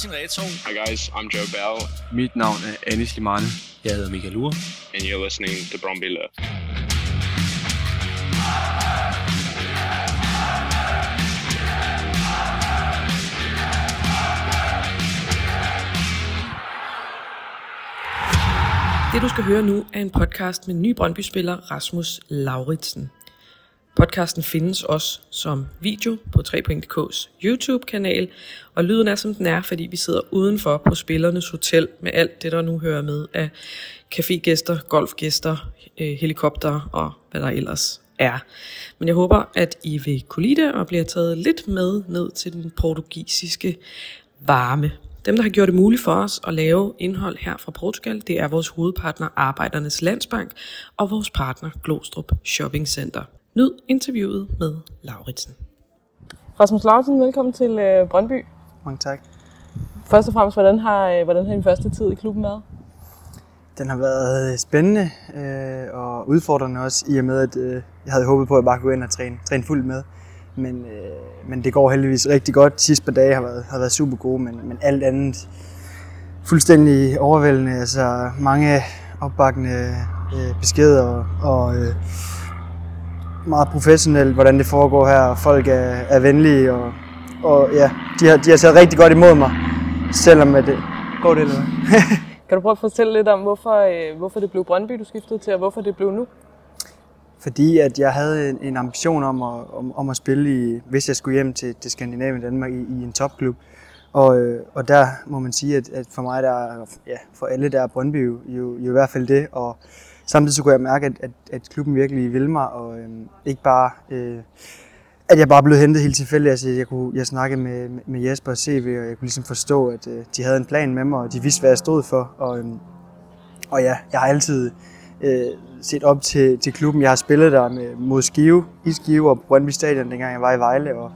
Martin Reto. Hi guys, I'm Joe Bell, Mit navn er Anis Limane. Jeg hedder Michael Ure. and you're listening to Bromby Love. Det du skal høre nu er en podcast med ny Brøndby-spiller Rasmus Lauritsen. Podcasten findes også som video på 3.dk's YouTube-kanal, og lyden er som den er, fordi vi sidder udenfor på Spillernes Hotel med alt det, der nu hører med af cafégæster, golfgæster, øh, helikopter og hvad der ellers er. Men jeg håber, at I vil kunne lide det og bliver taget lidt med ned til den portugisiske varme. Dem, der har gjort det muligt for os at lave indhold her fra Portugal, det er vores hovedpartner Arbejdernes Landsbank og vores partner Glostrup Shopping Center. Nyd interviewet med Lauritsen. Rasmus Lauritsen, velkommen til øh, Brøndby. Mange tak. Først og fremmest, hvordan har, øh, hvordan har din første tid i klubben været? Den har været spændende øh, og udfordrende også, i og med, at øh, jeg havde håbet på, at jeg bare kunne gå ind og træne, træne fuldt med. Men, øh, men det går heldigvis rigtig godt. De sidste par dage har været, har været super gode, men, men alt andet fuldstændig overvældende. Altså mange opbakkende øh, beskeder og, og øh, meget professionelt, hvordan det foregår her. Folk er, er venlige, og, og ja, de har, de har taget rigtig godt imod mig, selvom at det går det eller? Kan du prøve at fortælle lidt om, hvorfor, øh, hvorfor det blev Brøndby, du skiftede til, og hvorfor det blev nu? Fordi at jeg havde en, en ambition om at, om, om at spille, i, hvis jeg skulle hjem til, til Skandinavien Danmark, i, i en topklub. Og, øh, og der må man sige, at, at for mig, der, er- ja, for alle, der er Brøndby jo, jo i hvert fald det. Og samtidig så kunne jeg mærke, at, at, at klubben virkelig ville mig, og øh, ikke bare, øh, at jeg bare blev hentet helt tilfældigt. Altså, jeg, kunne, jeg snakkede med, med Jesper og CV, og jeg kunne ligesom forstå, at øh, de havde en plan med mig, og de vidste, hvad jeg stod for. Og, øh, og ja, jeg har altid øh, set op til, til klubben. Jeg har spillet der med, mod Skive, i Skive og på Brøndby Stadion, dengang jeg var i Vejle, og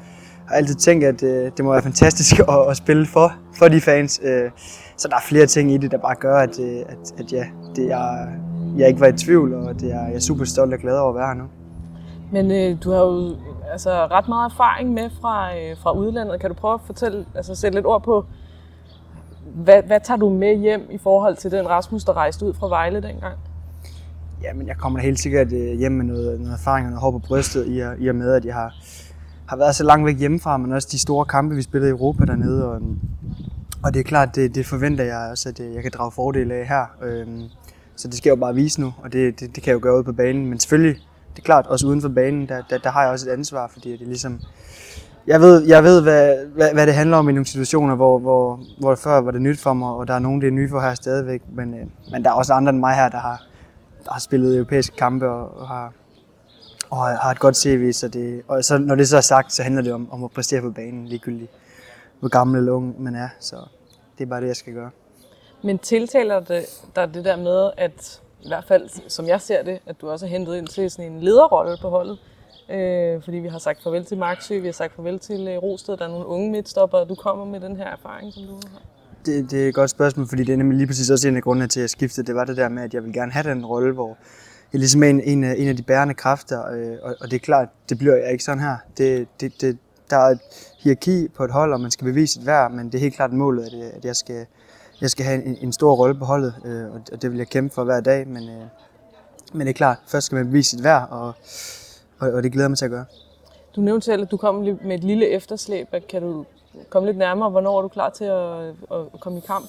har altid tænkt, at øh, det må være fantastisk at, at spille for, for de fans. Øh, så der er flere ting i det, der bare gør, at, øh, at, at ja, det er, jeg ikke var i tvivl, og det er, jeg er super stolt og glad over at være her nu. Men øh, du har jo altså, ret meget erfaring med fra, øh, fra udlandet. Kan du prøve at fortælle, altså sætte lidt ord på, hvad, hvad tager du med hjem i forhold til den Rasmus, der rejste ud fra Vejle dengang? Ja, men jeg kommer da helt sikkert øh, hjem med noget, noget erfaring og noget hår på brystet, i, og- i og med, at jeg har, har været så langt væk hjemmefra, men også de store kampe, vi spillede i Europa dernede. Og, og det er klart, det, det forventer jeg også, at øh, jeg kan drage fordel af her. Øhm, så det skal jeg jo bare vise nu, og det, det, det kan jeg jo gøre ude på banen. Men selvfølgelig, det er klart, også uden for banen, der, der, der har jeg også et ansvar, fordi det er ligesom... Jeg ved, jeg ved hvad, hvad, hvad det handler om i nogle situationer, hvor, hvor, hvor før var det nyt for mig, og der er nogen, det er nye for her stadigvæk. Men, øh, men der er også andre end mig her, der har, der har spillet europæiske kampe og, og har, og har har et godt CV. Så det, og så, når det så er sagt, så handler det om, om at præstere på banen, ligegyldigt hvor gammel eller ung man er. Så det er bare det, jeg skal gøre. Men tiltaler det der det der med, at i hvert fald som jeg ser det, at du også er hentet ind til sådan en lederrolle på holdet? Øh, fordi vi har sagt farvel til Marksø, vi har sagt farvel til øh, Rosted, der er nogle unge midtstopper, og du kommer med den her erfaring, som du har. Det, det er et godt spørgsmål, fordi det er nemlig lige præcis også en af grundene til, at jeg skiftede. Det var det der med, at jeg vil gerne have den rolle, hvor jeg ligesom er en, en, af, en af de bærende kræfter. Øh, og, og det er klart, det bliver jeg ikke sådan her. Det, det, det, der er et hierarki på et hold, og man skal bevise et værd, men det er helt klart målet, at, øh, at jeg skal, jeg skal have en, en stor rolle på holdet, øh, og, og det vil jeg kæmpe for hver dag. Men, øh, men det er klart, først skal man bevise sit værd, og, og, og det glæder mig til at gøre. Du nævnte selv, at du kom med et lille efterslæb. Kan du komme lidt nærmere? Hvornår er du klar til at, at komme i kamp?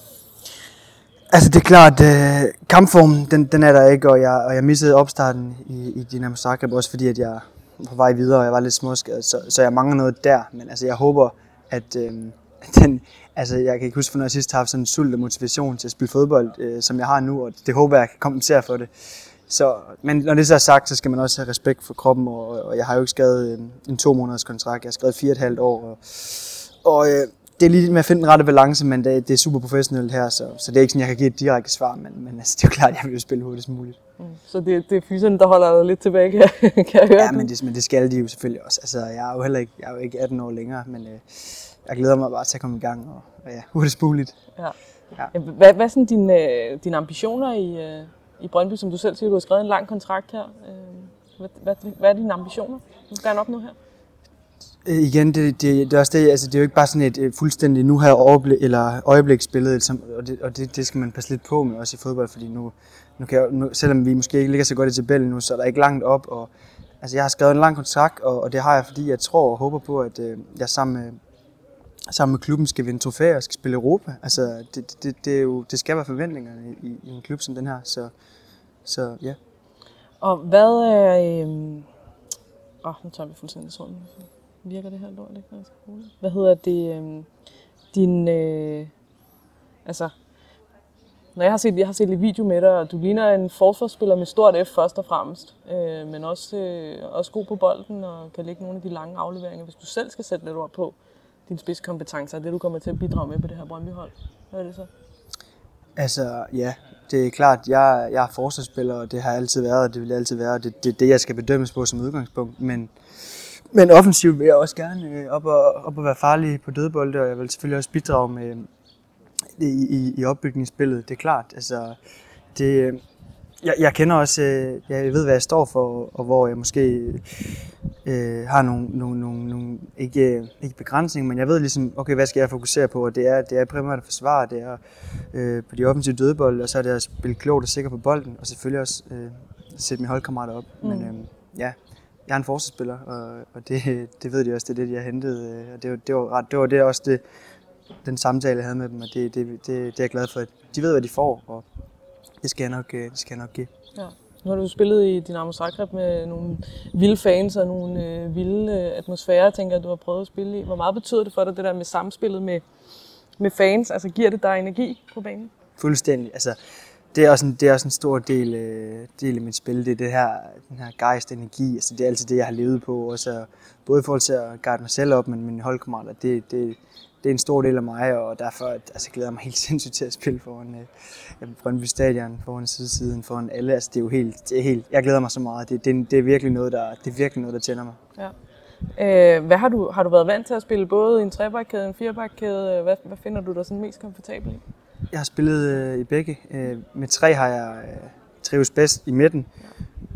Altså det er klart, øh, kampformen den, den er der ikke, og jeg, og jeg missede opstarten i, i Dinamo Zagreb, også fordi at jeg var på vej videre, og jeg var lidt småskadet, så, så jeg mangler noget der. Men altså jeg håber, at øh, den, altså jeg kan ikke huske, hvornår jeg sidst har haft sådan en sult og motivation til at spille fodbold, øh, som jeg har nu, og det håber jeg, kan kompensere for det. Så, men når det så er sagt, så skal man også have respekt for kroppen, og, og jeg har jo ikke skrevet en, en to måneders kontrakt, jeg har skrevet fire og et halvt år, og, og øh, det er lige med at finde den rette balance, men det, det er super professionelt her, så, så det er ikke sådan, jeg kan give et direkte svar, men, men altså, det er jo klart, at jeg vil jo spille hurtigst muligt. Så det, det er fyserne, der holder dig lidt tilbage, kan, jeg- kan jeg høre. Ja, men det, men det skal de jo selvfølgelig også. Altså, jeg er jo heller ikke, jeg er jo ikke 18 år længere, men øh, jeg glæder mig bare til at komme i gang, og, og ja, hurtigst muligt. Ja. Ja. Hvad, hvad er sådan dine, øh, dine ambitioner i, øh, i Brøndby, som du selv siger, du har skrevet en lang kontrakt her? Øh, Hvad, hvad, hvad er dine ambitioner? Du gerne opnå her? Igen, det, det, det, er også det, altså det er jo ikke bare sådan et, et fuldstændig nu her overblik, eller øjebliksbillede, som, og, det, og det, det skal man passe lidt på med også i fodbold, fordi nu, nu kan jeg, nu, selvom vi måske ikke ligger så godt i tabellen nu, så er der ikke langt op, og altså jeg har skrevet en lang kontrakt, og, og det har jeg, fordi jeg tror og håber på, at øh, jeg sammen med, sammen med klubben skal vinde trofæer og skal spille Europa. Altså det, det, det, er jo, det skal være forventningerne i, i en klub som den her, så, så ja. Og hvad er... Øh... Åh, oh, nu tager vi fuldstændig sådan. Virker det her lort ikke. Hvad hedder det? Øh... Din... Øh... Altså... Når jeg har set, jeg har set lidt video med dig, og du ligner en forsvarsspiller med stort F først og fremmest, øh, men også, øh, også god på bolden og kan lægge nogle af de lange afleveringer. Hvis du selv skal sætte lidt ord på dine spidskompetencer, det du kommer til at bidrage med på det her Brøndby-hold, hvad er det så? Altså, ja, det er klart, jeg, jeg er forsvarsspiller, og det har jeg altid været, og det vil jeg altid være, og det, det er det, jeg skal bedømmes på som udgangspunkt. Men, men offensivt vil jeg også gerne øh, op, og, op og være farlig på dødbolde, og jeg vil selvfølgelig også bidrage med øh, i, i, i opbygningsspillet, det er klart. Altså, det, øh, jeg, jeg kender også, øh, jeg ved, hvad jeg står for, og hvor jeg måske øh, har nogle, nogle, nogle, nogle ikke, ikke begrænsninger, men jeg ved ligesom, okay, hvad skal jeg fokusere på, og det er, det er primært at forsvare, det er øh, på de offensive dødbold, og så er det at spille klogt og sikker på bolden, og selvfølgelig også øh, sætte mine holdkammerater op. Mm. Men øh, ja, jeg er en forsvarsspiller, og, og det, det ved de også, det er det, de har hentet, øh, og det, det, var ret, det var det også det, den samtale, jeg havde med dem, og det, det, det, det er jeg glad for, at de ved, hvad de får, og det skal jeg nok, øh, det skal jeg nok give. Ja. Nu har du spillet i Dynamo Zagreb med nogle vilde fans og nogle øh, vilde øh, atmosfærer, tænker jeg, du har prøvet at spille i. Hvor meget betyder det for dig, det der med samspillet med, med fans? Altså giver det dig energi på banen? Fuldstændig. Altså, det er også en, det er også en stor del, øh, del af mit spil, det er det her, den her gejst energi. Altså, det er altid det, jeg har levet på. Også, både i forhold til at guide mig selv op, men mine holdkammerater, det, det, det er en stor del af mig, og derfor altså, glæder jeg mig helt sindssygt til at spille foran øh, Brøndby Stadion, foran siden, foran alle. Altså, det er jo helt, det er helt, jeg glæder mig så meget. Det, det, det, er virkelig noget, der, det er virkelig noget, der tænder mig. Ja. Øh, hvad har, du, har du været vant til at spille både i en trebakkæde, en firebakkæde? Hvad, hvad finder du dig sådan mest komfortabel i? Jeg har spillet øh, i begge. Øh, med tre har jeg øh, trives bedst i midten.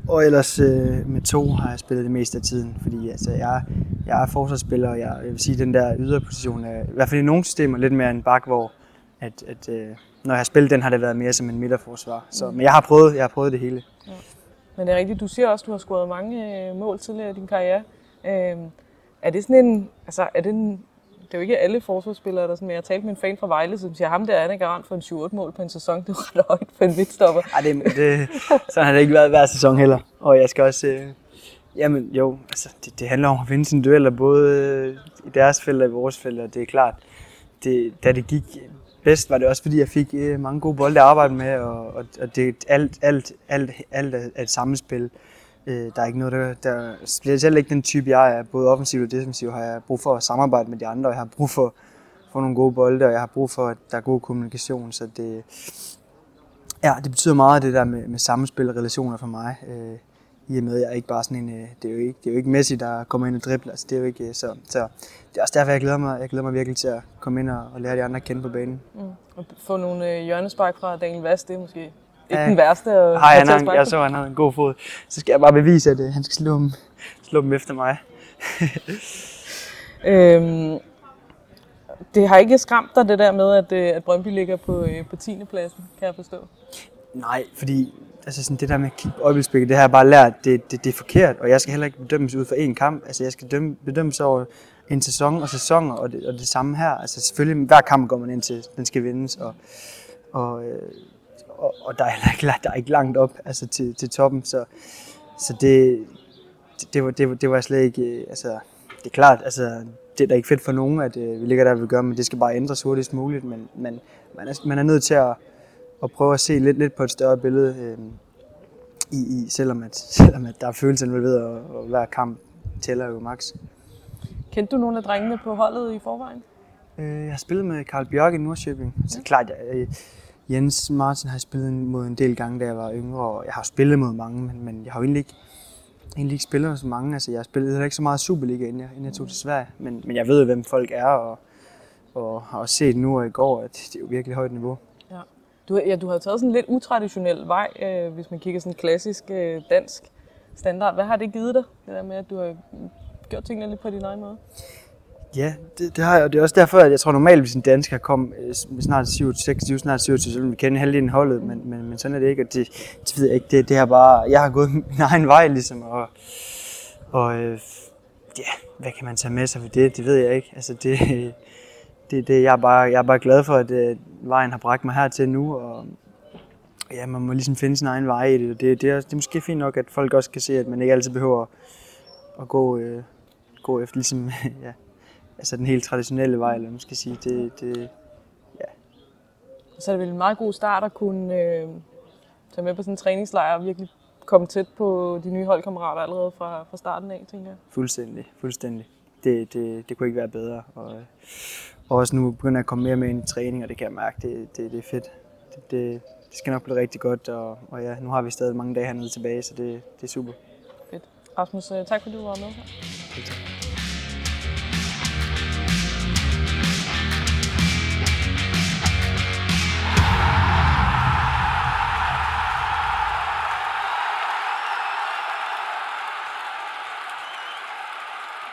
Og ellers øh, med to har jeg spillet det meste af tiden, fordi altså, jeg, jeg er forsvarsspiller, og jeg, jeg vil sige, at den der yderposition er, i hvert fald i nogle systemer, lidt mere en bak, hvor at, at, øh, når jeg har spillet den, har det været mere som en midterforsvar. Så, mm. Men jeg har prøvet, jeg har prøvet det hele. Ja. Men det er rigtigt, du siger også, at du har scoret mange øh, mål tidligere i din karriere. Øh, er det sådan en, altså er det en, det er jo ikke alle forsvarsspillere, der sådan, men jeg talte talt med en fan fra Vejle, som siger, ham der er garant for en 7-8 mål på en sæson. Det er ret højt for en midtstopper. Ej, det, det, sådan har det ikke været hver sæson heller. Og jeg skal også, øh, jamen jo, altså, det, det handler om at vinde sine dueller, både øh, i deres felt og i vores felt, og det er klart, det, da det gik bedst, var det også fordi, jeg fik øh, mange gode bolde at arbejde med, og, og, og det alt, alt, alt, alt er et sammenspil. Øh, der er ikke noget, der, der specielt ikke den type, jeg er. Både offensivt og defensivt har jeg brug for at samarbejde med de andre, og jeg har brug for, for nogle gode bolde, og jeg har brug for, at der er god kommunikation. Så det, ja, det betyder meget, det der med, med samspil og relationer for mig. Øh, I og med, at jeg er ikke bare sådan en, øh, det er jo ikke, det er jo ikke Messi, der kommer ind og dribler. Altså, det er jo ikke, øh, så, så det er også derfor, jeg glæder mig, jeg glæder mig virkelig til at komme ind og, og lære de andre at kende på banen. Mm. Og få nogle øh, hjørnespark fra Daniel Vast, det er måske ikke den værste at Hej, han har, jeg så, han havde en god fod. Så skal jeg bare bevise, at uh, han skal slå dem, slå dem efter mig. øhm, det har ikke skræmt dig det der med, at, øh, at Brøndby ligger på, øh, på 10. pladsen, kan jeg forstå? Nej, fordi altså sådan det der med at kigge på øjebliksblikket, det har jeg bare lært, det, det, det er forkert, og jeg skal heller ikke bedømmes ud for én kamp. Altså jeg skal dømme, bedømmes over en sæson og sæsoner, og det, og det samme her. Altså selvfølgelig, hver kamp går man ind til, den skal vindes, og, og og, og der, er ikke, der er ikke langt op altså til, til toppen, så, så det, det, det, var, det, var, det var slet ikke, øh, altså, det er klart, altså, det er da ikke fedt for nogen, at øh, vi ligger der, vi gør, men det skal bare ændres hurtigst muligt, men, men man, er, man er nødt til at, at prøve at se lidt, lidt på et større billede, øh, i, i, selvom, at, selvom at der er følelser involveret, og, og hver kamp tæller jo max. Kendte du nogle af drengene på holdet i forvejen? Øh, jeg har spillet med Karl Bjørk i Nordsjøbing, så ja. klart, jeg, Jens Martin har jeg spillet mod en del gange, da jeg var yngre, og jeg har spillet mod mange, men, men jeg har jo egentlig ikke, egentlig ikke spillet så mange. Altså, jeg har spillet heller ikke så meget Superliga, inden jeg, inden jeg tog til Sverige, men, men jeg ved, hvem folk er, og, og har også set nu og i går, at det er jo virkelig højt niveau. Ja. Du, ja, du har taget sådan en lidt utraditionel vej, øh, hvis man kigger sådan klassisk øh, dansk standard. Hvad har det givet dig, det der med, at du har gjort tingene lidt på din egen måde? Ja, det, det har jeg, og det er også derfor, at jeg tror normalt, hvis en dansker kom øh, snart 27, snart 27, så ville vi kende halvdelen holdet, men, men, men sådan er det ikke, og det, det ved jeg ikke, det, det er bare, jeg har gået min egen vej ligesom, og, og øh, ja, hvad kan man tage med sig for det, det ved jeg ikke, altså det, det, det jeg, er bare, jeg er bare glad for, at øh, vejen har bragt mig hertil nu, og ja, man må ligesom finde sin egen vej i det, og det, det, er, det er måske fint nok, at folk også kan se, at man ikke altid behøver at gå, øh, gå efter ligesom, ja, altså den helt traditionelle vej, eller man skal sige, det, det, Så er det vel en meget god start at kunne øh, tage med på sådan en træningslejr og virkelig komme tæt på de nye holdkammerater allerede fra, fra starten af, tænker jeg. Fuldstændig, fuldstændig. Det, det, det kunne ikke være bedre. Og, og også nu begynder jeg at komme mere med ind i træning, og det kan jeg mærke, det, det, det er fedt. Det, det, det skal nok blive rigtig godt, og, og ja, nu har vi stadig mange dage hernede tilbage, så det, det er super. Fedt. Rasmus, øh, tak fordi du var med her. Fedt.